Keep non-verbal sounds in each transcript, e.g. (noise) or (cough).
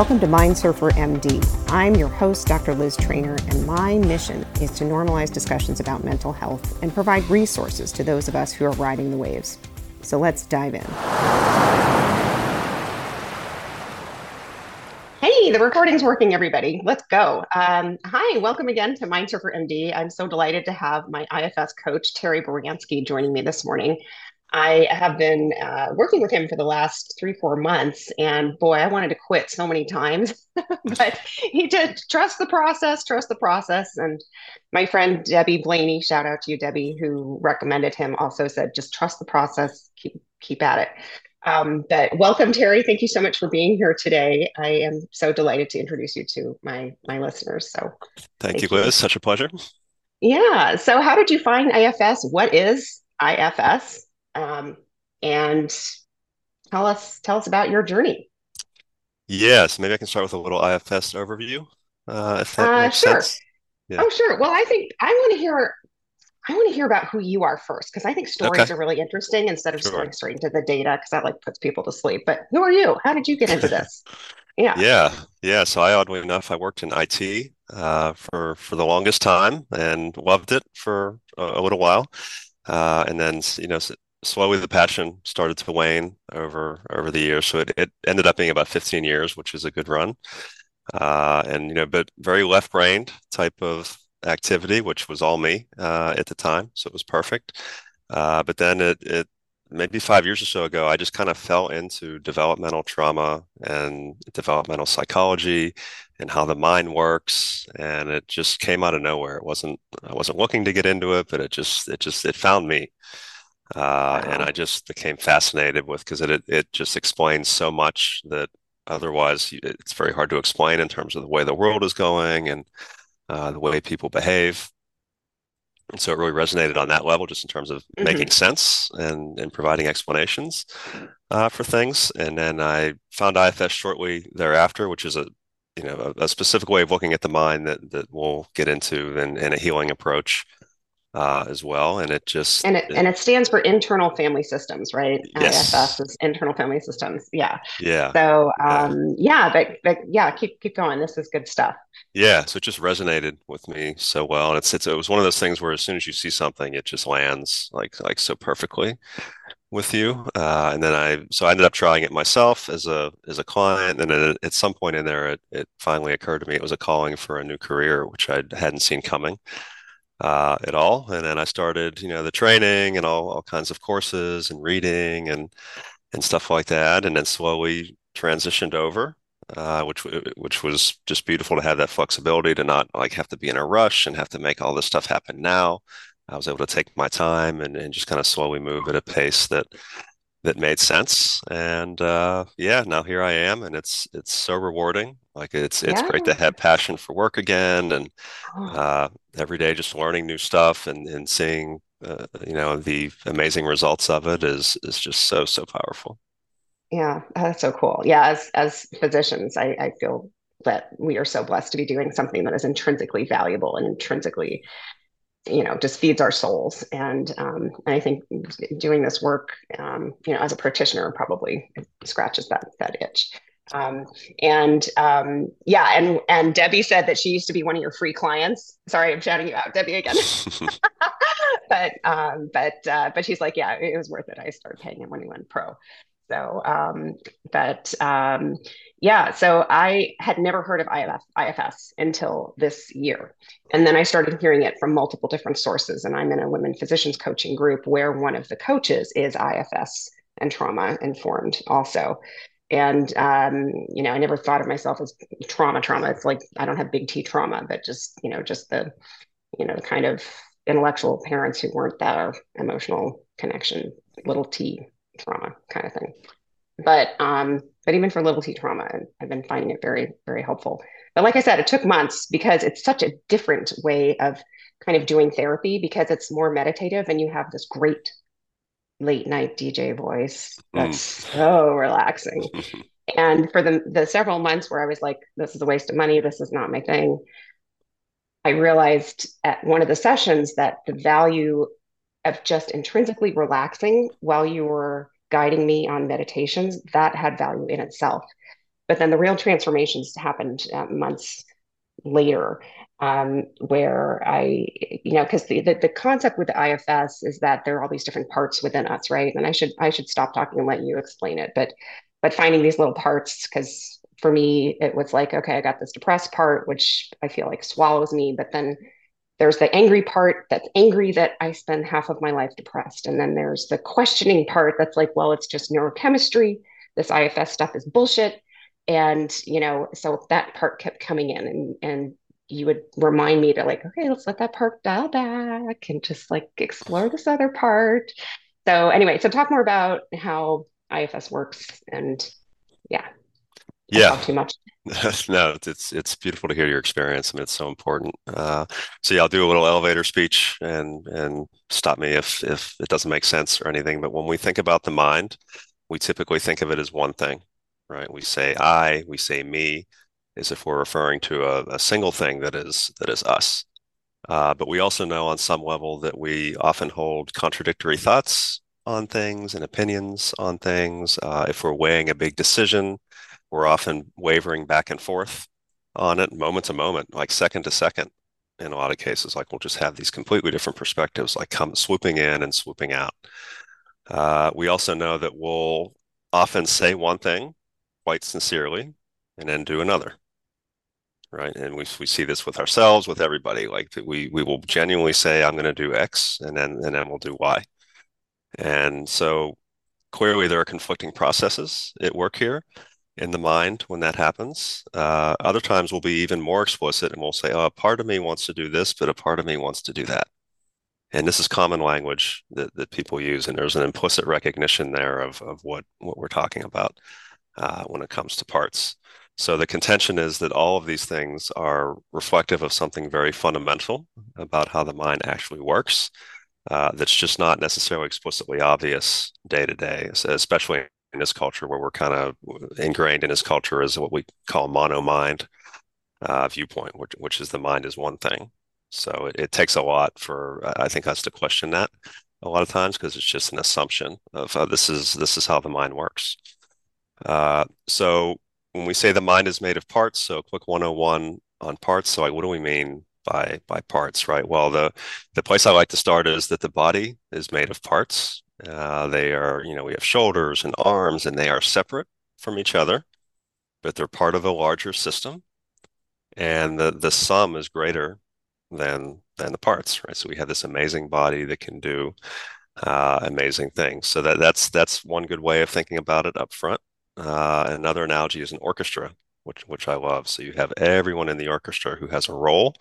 Welcome to Mindsurfer MD. I'm your host, Dr. Liz Trainer, and my mission is to normalize discussions about mental health and provide resources to those of us who are riding the waves. So let's dive in. Hey, the recording's working, everybody. Let's go. Um, hi, welcome again to Mindsurfer MD. I'm so delighted to have my IFS coach, Terry Baranski, joining me this morning. I have been uh, working with him for the last three, four months, and boy, I wanted to quit so many times, (laughs) but he did trust the process, trust the process. And my friend Debbie Blaney, shout out to you, Debbie, who recommended him, also said, just trust the process, keep keep at it. Um, but welcome, Terry. Thank you so much for being here today. I am so delighted to introduce you to my my listeners. So, thank, thank you, Liz. Such a pleasure. Yeah. So, how did you find IFS? What is IFS? Um, and tell us tell us about your journey. Yes, maybe I can start with a little IFS overview. Uh, if that uh, makes sure. sense. Yeah. Oh, sure. Well, I think I want to hear. I want to hear about who you are first because I think stories okay. are really interesting instead of sure. going straight into the data because that like puts people to sleep. But who are you? How did you get into this? (laughs) yeah. Yeah. Yeah. So I oddly enough, I worked in IT uh, for for the longest time and loved it for a, a little while, uh, and then you know slowly the passion started to wane over over the years. So it, it ended up being about 15 years, which is a good run. Uh, and you know, but very left-brained type of activity, which was all me uh, at the time, so it was perfect. Uh, but then it, it maybe five years or so ago, I just kind of fell into developmental trauma and developmental psychology and how the mind works, and it just came out of nowhere. It wasn't I wasn't looking to get into it, but it just it just it found me uh, and I just became fascinated with because it it just explains so much that otherwise it's very hard to explain in terms of the way the world is going and uh, the way people behave. And so it really resonated on that level, just in terms of mm-hmm. making sense and and providing explanations uh, for things. And then I found IFS shortly thereafter, which is a you know a, a specific way of looking at the mind that that we'll get into in, in a healing approach uh, as well. And it just and it, it, and it stands for internal family systems, right? Yes. IFS is internal family systems. Yeah. Yeah. So um, yeah, but but yeah, keep keep going. This is good stuff. Yeah. So it just resonated with me so well, and it's, it's it was one of those things where as soon as you see something, it just lands like like so perfectly with you. Uh, and then I so I ended up trying it myself as a as a client, and then at some point in there, it, it finally occurred to me it was a calling for a new career, which I hadn't seen coming uh, at all. And then I started, you know, the training and all, all kinds of courses and reading and and stuff like that. And then slowly transitioned over, uh, which which was just beautiful to have that flexibility to not like have to be in a rush and have to make all this stuff happen now. I was able to take my time and, and just kind of slowly move at a pace that that made sense. And uh, yeah, now here I am, and it's it's so rewarding. Like it's it's yeah. great to have passion for work again, and oh. uh, every day just learning new stuff and and seeing uh, you know the amazing results of it is is just so so powerful. Yeah, that's so cool. Yeah, as as physicians, I, I feel that we are so blessed to be doing something that is intrinsically valuable and intrinsically you know just feeds our souls. And um, and I think doing this work um, you know as a practitioner probably scratches that that itch. Um, and um, yeah and and Debbie said that she used to be one of your free clients. Sorry I'm shouting you out Debbie again. (laughs) (laughs) But um, but uh, but she's like yeah it was worth it. I started paying him when he went pro. So um, but um, yeah, so I had never heard of IFS, IFS until this year. And then I started hearing it from multiple different sources. And I'm in a women physicians coaching group where one of the coaches is IFS and trauma informed also. And, um, you know, I never thought of myself as trauma, trauma. It's like I don't have big T trauma, but just, you know, just the, you know, kind of intellectual parents who weren't that emotional connection, little T trauma kind of thing. But um, but even for little t trauma, I've been finding it very, very helpful. But like I said, it took months because it's such a different way of kind of doing therapy because it's more meditative and you have this great late night DJ voice that's mm. so relaxing. (laughs) and for the the several months where I was like, this is a waste of money, this is not my thing. I realized at one of the sessions that the value of just intrinsically relaxing while you were guiding me on meditations, that had value in itself. But then the real transformations happened uh, months later, um, where I, you know, because the, the, the concept with the IFS is that there are all these different parts within us, right? And I should I should stop talking and let you explain it, but but finding these little parts because for me it was like okay, I got this depressed part, which I feel like swallows me, but then there's the angry part that's angry that I spend half of my life depressed. And then there's the questioning part that's like, well, it's just neurochemistry. This IFS stuff is bullshit. And, you know, so that part kept coming in and, and you would remind me to like, okay, let's let that part dial back and just like explore this other part. So anyway, so talk more about how IFS works and yeah. Yeah. too much. (laughs) no, it's it's beautiful to hear your experience. I mean, it's so important. Uh, so yeah, I'll do a little elevator speech and and stop me if if it doesn't make sense or anything. But when we think about the mind, we typically think of it as one thing, right? We say I, we say me, as if we're referring to a, a single thing that is that is us. Uh, but we also know on some level that we often hold contradictory thoughts on things and opinions on things. Uh, if we're weighing a big decision we're often wavering back and forth on it moment to moment, like second to second. In a lot of cases, like we'll just have these completely different perspectives, like come swooping in and swooping out. Uh, we also know that we'll often say one thing quite sincerely and then do another right and we, we see this with ourselves with everybody like we we will genuinely say i'm going to do x and then and then we'll do y and so clearly there are conflicting processes at work here in the mind when that happens. Uh, other times we'll be even more explicit and we'll say, oh, a part of me wants to do this, but a part of me wants to do that. And this is common language that, that people use. And there's an implicit recognition there of, of what, what we're talking about uh, when it comes to parts. So the contention is that all of these things are reflective of something very fundamental about how the mind actually works. Uh, that's just not necessarily explicitly obvious day to day, especially in this culture where we're kind of ingrained in this culture is what we call mono mind uh, viewpoint, which, which is the mind is one thing. So it, it, takes a lot for I think us to question that a lot of times because it's just an assumption of uh, this is this is how the mind works. Uh, so when we say the mind is made of parts, so quick 101 on parts. So like, what do we mean by by parts, right? Well, the the place I like to start is that the body is made of parts, uh, they are, you know, we have shoulders and arms, and they are separate from each other, but they're part of a larger system. And the the sum is greater than than the parts, right? So we have this amazing body that can do uh, amazing things. So that that's that's one good way of thinking about it up front. Uh, another analogy is an orchestra, which which I love. So you have everyone in the orchestra who has a role,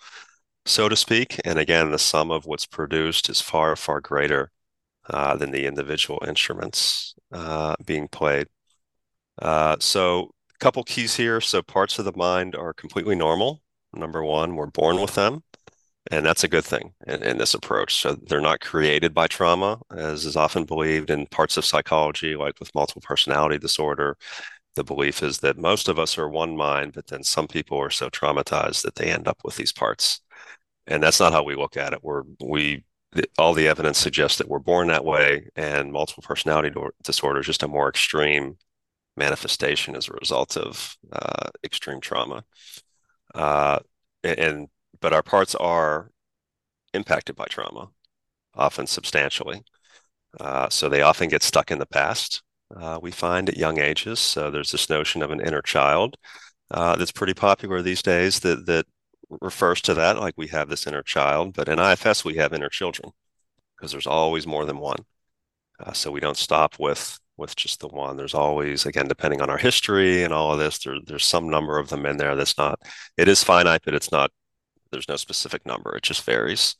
so to speak. And again, the sum of what's produced is far far greater uh, than the individual instruments uh, being played. Uh, so a couple keys here. So parts of the mind are completely normal. Number one, we're born with them. And that's a good thing in, in this approach. So they're not created by trauma, as is often believed in parts of psychology, like with multiple personality disorder. The belief is that most of us are one mind, but then some people are so traumatized that they end up with these parts. And that's not how we look at it. We're we all the evidence suggests that we're born that way, and multiple personality disorder is just a more extreme manifestation as a result of uh, extreme trauma. Uh, and but our parts are impacted by trauma, often substantially. Uh, so they often get stuck in the past. Uh, we find at young ages. So there's this notion of an inner child uh, that's pretty popular these days. That that refers to that like we have this inner child, but in IFS we have inner children because there's always more than one. Uh, so we don't stop with with just the one. There's always, again, depending on our history and all of this, there, there's some number of them in there that's not. It is finite, but it's not. There's no specific number. It just varies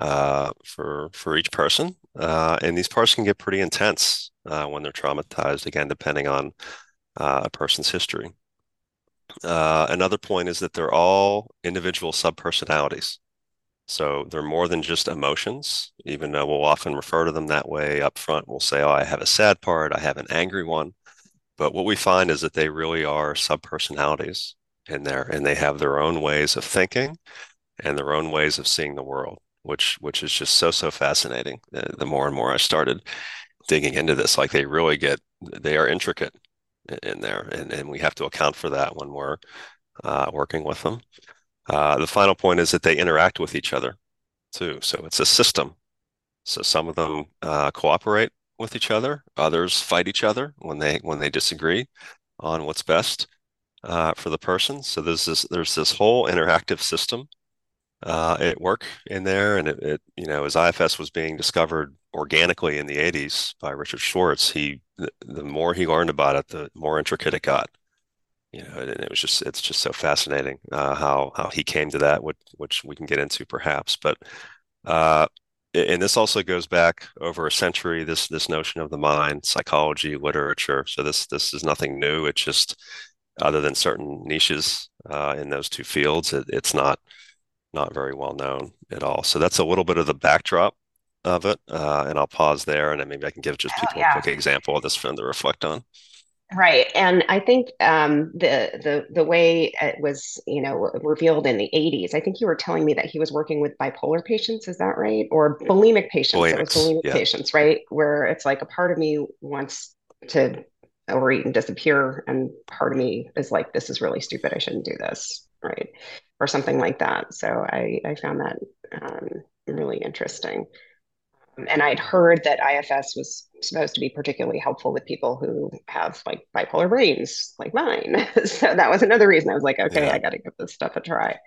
uh, for for each person, uh, and these parts can get pretty intense uh, when they're traumatized. Again, depending on uh, a person's history. Uh, another point is that they're all individual subpersonalities. So they're more than just emotions, even though we'll often refer to them that way up front. We'll say, oh, I have a sad part, I have an angry one. But what we find is that they really are subpersonalities in there and they have their own ways of thinking and their own ways of seeing the world, which which is just so, so fascinating. The, the more and more I started digging into this, like they really get they are intricate in there, and, and we have to account for that when we're uh, working with them. Uh, the final point is that they interact with each other too. So it's a system. So some of them uh, cooperate with each other, others fight each other when they when they disagree on what's best uh, for the person. So there's this there's this whole interactive system uh, at work in there, and it, it, you know as IFS was being discovered organically in the 80s by Richard Schwartz, he the, more he learned about it, the more intricate it got. You know, and it was just it's just so fascinating uh, how how he came to that, which which we can get into perhaps, but. Uh, and this also goes back over a century this this notion of the mind psychology literature so this this is nothing new it's just other than certain niches uh, in those two fields it, it's not not very well known at all so that's a little bit of the backdrop of it uh, and i'll pause there and then maybe i can give just people oh, yeah. a quick example of this film to reflect on Right, and I think um, the the the way it was, you know, revealed in the '80s. I think you were telling me that he was working with bipolar patients. Is that right? Or bulimic patients? Bulimics, it was bulimic yeah. patients, right? Where it's like a part of me wants to overeat and disappear, and part of me is like, this is really stupid. I shouldn't do this, right? Or something like that. So I I found that um, really interesting and I'd heard that IFS was supposed to be particularly helpful with people who have like bipolar brains like mine. (laughs) so that was another reason I was like, okay, yeah. I got to give this stuff a try.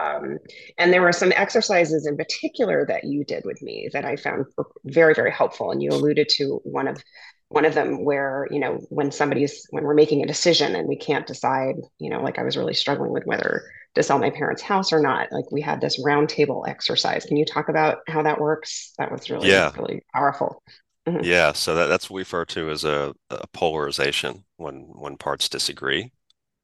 Um, and there were some exercises in particular that you did with me that I found very, very helpful. And you alluded to one of one of them where you know when somebody's when we're making a decision and we can't decide, you know, like I was really struggling with whether to sell my parents' house or not. Like we had this roundtable exercise. Can you talk about how that works? That was really, yeah. really powerful. Mm-hmm. Yeah, so that, that's what we refer to as a, a polarization when when parts disagree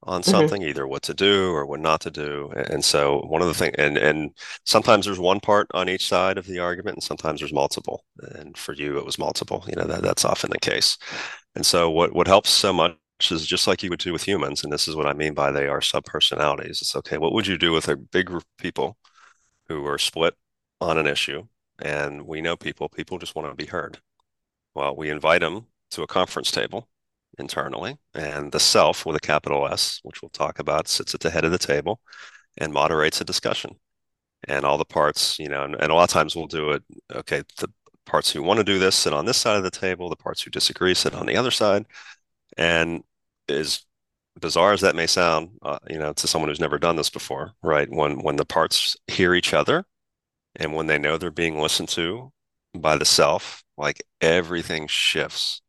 on mm-hmm. something, mm-hmm. either what to do or what not to do. And so one of the things, and and sometimes there's one part on each side of the argument, and sometimes there's multiple. And for you, it was multiple. You know that that's often the case. And so what what helps so much is just like you would do with humans. And this is what I mean by they are subpersonalities. It's okay. What would you do with a big group of people who are split on an issue? And we know people, people just want to be heard. Well, we invite them to a conference table internally, and the self with a capital S, which we'll talk about, sits at the head of the table and moderates a discussion. And all the parts, you know, and, and a lot of times we'll do it. Okay, the parts who want to do this sit on this side of the table, the parts who disagree sit on the other side. And as bizarre as that may sound, uh, you know, to someone who's never done this before, right? When when the parts hear each other, and when they know they're being listened to by the self, like everything shifts,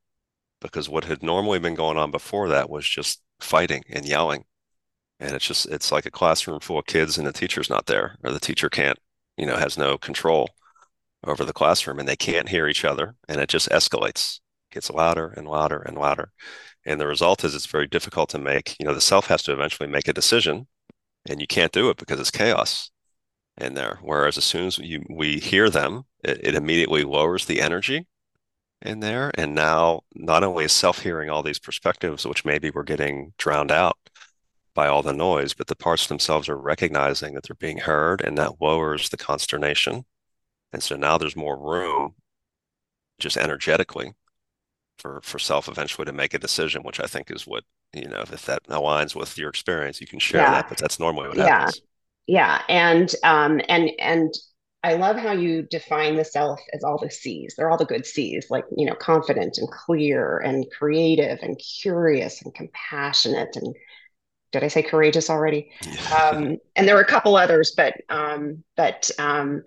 because what had normally been going on before that was just fighting and yelling, and it's just it's like a classroom full of kids and the teacher's not there, or the teacher can't, you know, has no control over the classroom, and they can't hear each other, and it just escalates, gets louder and louder and louder and the result is it's very difficult to make. You know, the self has to eventually make a decision, and you can't do it because it's chaos in there. Whereas as soon as you, we hear them, it, it immediately lowers the energy in there. And now not only is self hearing all these perspectives, which maybe we're getting drowned out by all the noise, but the parts themselves are recognizing that they're being heard, and that lowers the consternation. And so now there's more room just energetically for for self eventually to make a decision, which I think is what you know. If that aligns with your experience, you can share yeah. that. But that's normally what yeah. happens. Yeah, and um, and and I love how you define the self as all the C's. They're all the good C's, like you know, confident and clear and creative and curious and compassionate and did I say courageous already? Um, and there were a couple others, but um, but um,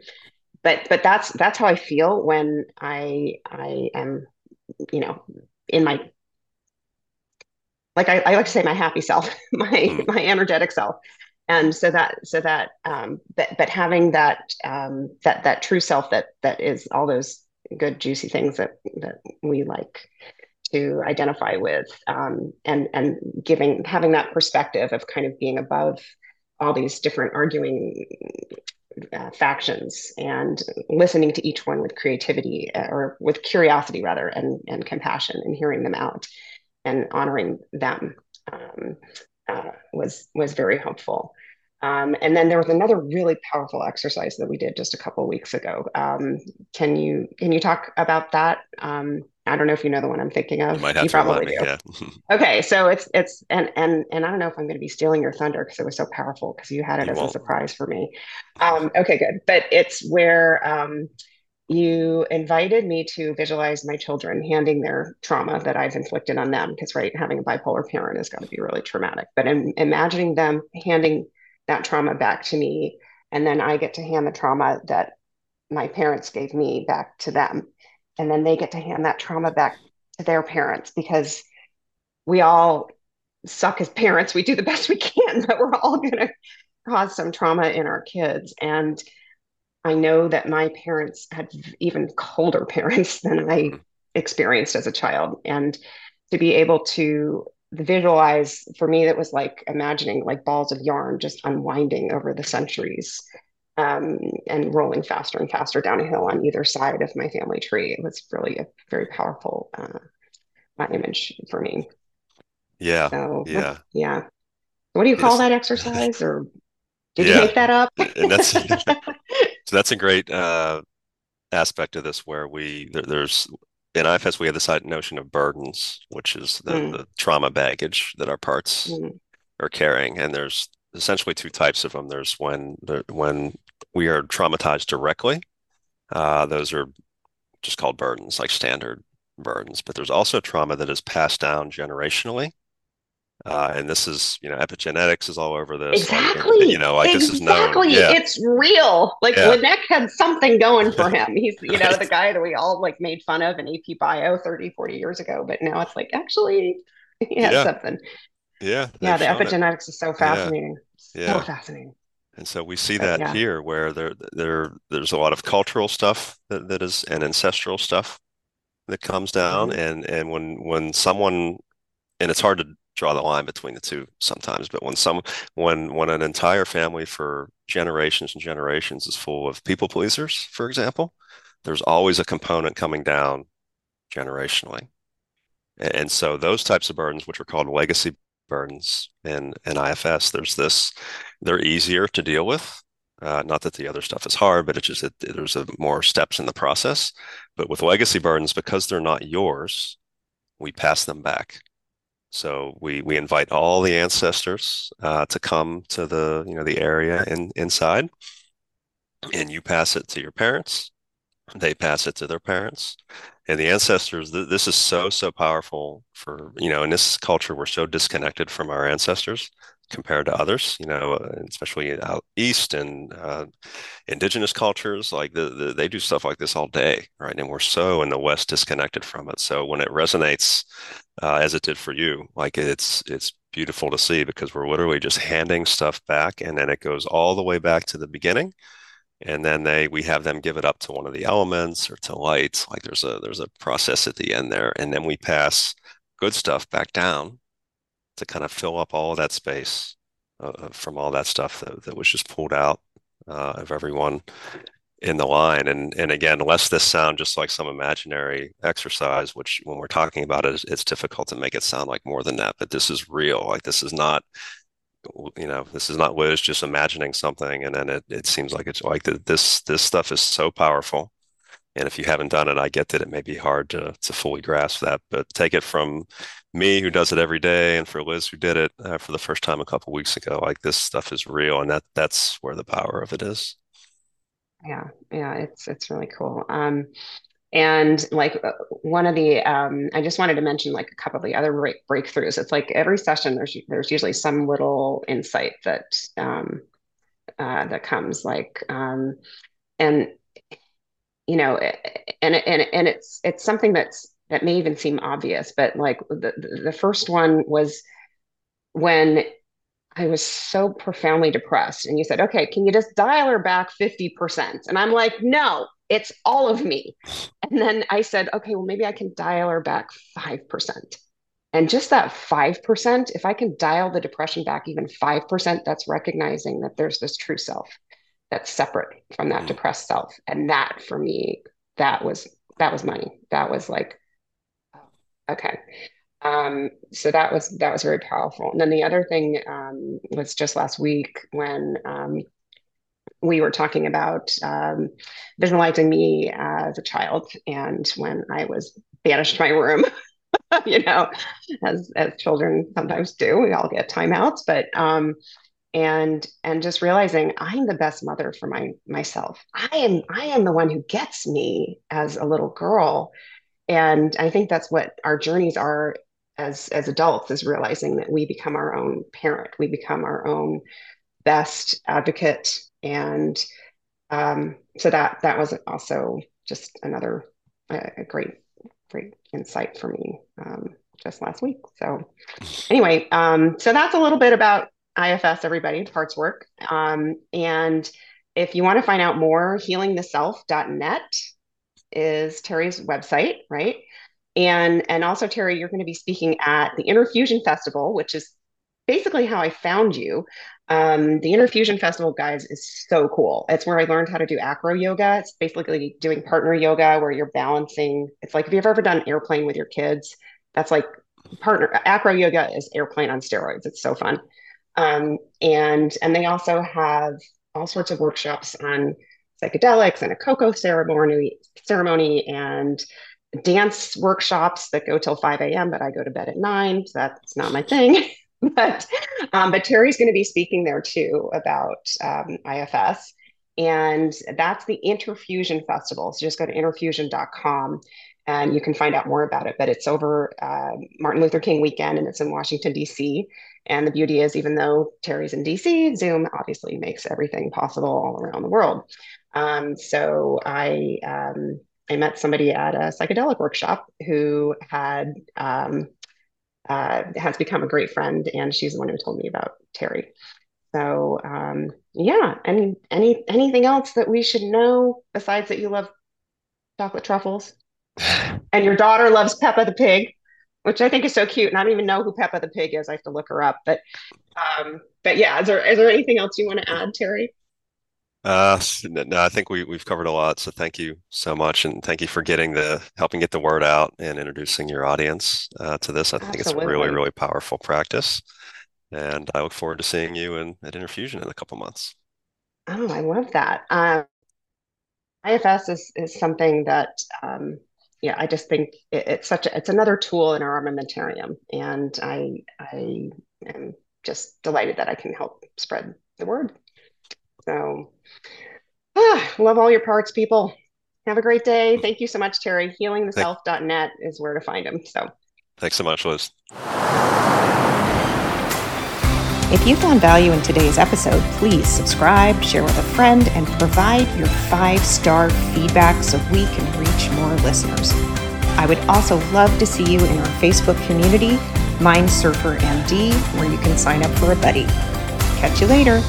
but but that's that's how I feel when I I am you know, in my like I, I like to say my happy self, (laughs) my mm. my energetic self. And so that so that um but but having that um that that true self that that is all those good juicy things that that we like to identify with um and and giving having that perspective of kind of being above all these different arguing uh, factions and listening to each one with creativity uh, or with curiosity rather and, and compassion and hearing them out and honoring them um, uh, was was very helpful. Um, and then there was another really powerful exercise that we did just a couple weeks ago. Um, can you can you talk about that? I don't know if you know the one I'm thinking You of. might have You to probably me. do. Yeah. (laughs) Okay, so it's it's and and and I don't know if I'm going to be stealing your thunder because it was so powerful because you had it You as a won't. surprise for me. Um, okay, good. But it's where um, you invited me to visualize my children handing their trauma that I've inflicted on them because right, having a bipolar parent is going to be really traumatic. But in, imagining them handing that trauma back to me, and then I get to hand the trauma that my parents gave me back to them, and then they get to hand that trauma back to their parents because we all suck as parents. We do the best we can, (laughs) but we're all going to cause some trauma in our kids. And I know that my parents had even colder (laughs) parents than I Mhm. experienced as a child. And to be able to visualize, for me, that was like imagining like balls of yarn just unwinding over the centuries um, and rolling faster and faster down a hill on either side of my family tree. It was really a very powerful uh, image for me. Yeah. So, what, Yeah. yeah. What do you call Yes. that exercise? Or did you make that up? And that's (laughs) (laughs) so that's a great uh, aspect of this where we there, there's in IFS we have this notion of burdens, which is the, Mm, the trauma baggage that our parts mm, are carrying, and there's essentially two types of them. There's when when we are traumatized directly, uh, those are just called burdens, like standard burdens. But there's also trauma that is passed down generationally. Uh, and this is, you know, epigenetics is all over this. Like, you Exactly. know, like this is known. Exactly. Yeah, It's real. Like yeah, had something going for (laughs) him. He's, you know, the guy that we all like made fun of in AP Bio 30, 40 years ago. But now it's like, actually, he had Yeah, something. yeah, Yeah, the epigenetics is so Yeah, fascinating. So yeah. fascinating. And so we see that yeah. here where there there there's a lot of cultural stuff that, that is and ancestral stuff that comes down hmm and and when when someone and it's hard to draw the line between the two sometimes, but when some when when an entire family for generations and generations is full of people pleasers, for example, there's always a component coming down generationally. And so those types of burdens, which are called legacy burdens in, in IFS, there's this, they're easier to deal with. Uh, not that the other stuff is hard, but it's just that there's a, more steps in the process. But with legacy burdens, because they're not yours, we pass them back. So we we invite all the ancestors uh, to come to the you know the area in, inside, and you pass it to your parents, they pass it to their parents and the ancestors th- this is so so powerful for you know in this culture we're so disconnected from our ancestors compared to others you know uh, especially out east and uh, indigenous cultures like the, the, they do stuff like this all day right? And we're so in the west disconnected from it. So when it resonates uh, as it did for you like it's it's beautiful to see because we're literally just handing stuff back and then it goes all the way back to the beginning and then they we have them give it up to one of the elements or to light like there's a there's a process at the end there and then we pass good stuff back down to kind of fill up all of that space uh, uh, from all that stuff that, that was just pulled out uh, of everyone in the line. And and again lest this sound just like some imaginary exercise which when we're talking about it it's difficult to make it sound like more than that but this is real. Like this is not you know, this is not Liz just imagining something and then it, it seems like it's like this this stuff is so powerful. And if you haven't done it, I get that it may be hard to to fully grasp that, but take it from me who does it every day and for Liz who did it uh, for the first time a couple weeks ago, like this stuff is real and that that's where the power of it is. Yeah. Yeah. It's it's really cool. Um, And like uh, one of the, um, I just wanted to mention like a couple of the other break breakthroughs. It's like every session there's there's usually some little insight that um, uh, that comes like, um, and you know, and and and it's it's something that's that may even seem obvious, but like the the first one was when I was so profoundly depressed. And you said, okay, can you just dial her back 50%? And I'm like, no, it's all of me. And then I said, okay, well, maybe I can dial her back 5%. And just that 5%, if I can dial the depression back even 5%, that's recognizing that there's this true self that's separate from that Mm, depressed self. And that for me, that was that was money. That was like, okay. Um, so that was that was very powerful. And then the other thing um, was just last week when um, we were talking about um, visualizing me as a child and when I was banished my room. (laughs) you know, as as children sometimes do. We all get timeouts, but um, and and just realizing I'm the best mother for my myself. I am I am the one who gets me as a little girl, and I think that's what our journeys are as as adults is realizing that we become our own parent, we become our own best advocate, and um, so that that was also just another a great great insight for me um, just last week. So anyway, um, so that's a little bit about IFS, everybody, parts work. Um, and if you want to find out more, healingtheself.net is Terry's website, right? And and also Terry, you're going to be speaking at the Interfusion Festival, which is basically how I found you. Um, the Interfusion Festival, guys, is so cool. It's where I learned how to do acro yoga. It's basically doing partner yoga where you're balancing. It's like if you've ever done airplane with your kids, that's like partner acro yoga is airplane on steroids. It's so fun. Um, and and they also have all sorts of workshops on psychedelics and a cocoa ceremony ceremony and dance workshops that go till 5 a.m. but i go to bed at 9 so that's not my thing (laughs) (laughs) but um, but Terry's going to be speaking there too about um, IFS, and that's the Interfusion Festival. So just go to interfusion.com and you can find out more about it. But it's over uh, Martin Luther King weekend, and it's in Washington D.C. And the beauty is, even though Terry's in D.C., Zoom obviously makes everything possible all around the world. Um, so I um, I met somebody at a psychedelic workshop who had um, uh, has become a great friend, and she's the one who told me about Terry. So um, yeah, any any anything else that we should know besides that you love chocolate truffles, (sighs) and your daughter loves Peppa the pig, which I think is so cute. And I don't even know who Peppa the pig is. I have to look her up. But um, but yeah, is there is there anything else you want to add, Terry? Uh, no, I think we we've covered a lot. So thank you so much, and thank you for getting the helping get the word out and introducing your audience uh, to this. I think Absolutely. it's a really really powerful practice, and I look forward to seeing you in at Interfusion in a couple months. Oh, I love that. Um, IFS is is something that um, yeah, I just think it, it's such a it's another tool in our armamentarium, and I I am just delighted that I can help spread the word. So, ah, (sighs) love all your parts, people. Have a great day. Thank you so much, Terry. Healingtheself.net is where to find him. So, thanks so much, Liz. If you found value in today's episode, please subscribe, share with a friend, and provide your five star feedback so we can reach more listeners. I would also love to see you in our Facebook community, Mind Surfer MD, where you can sign up for a buddy. Catch you later.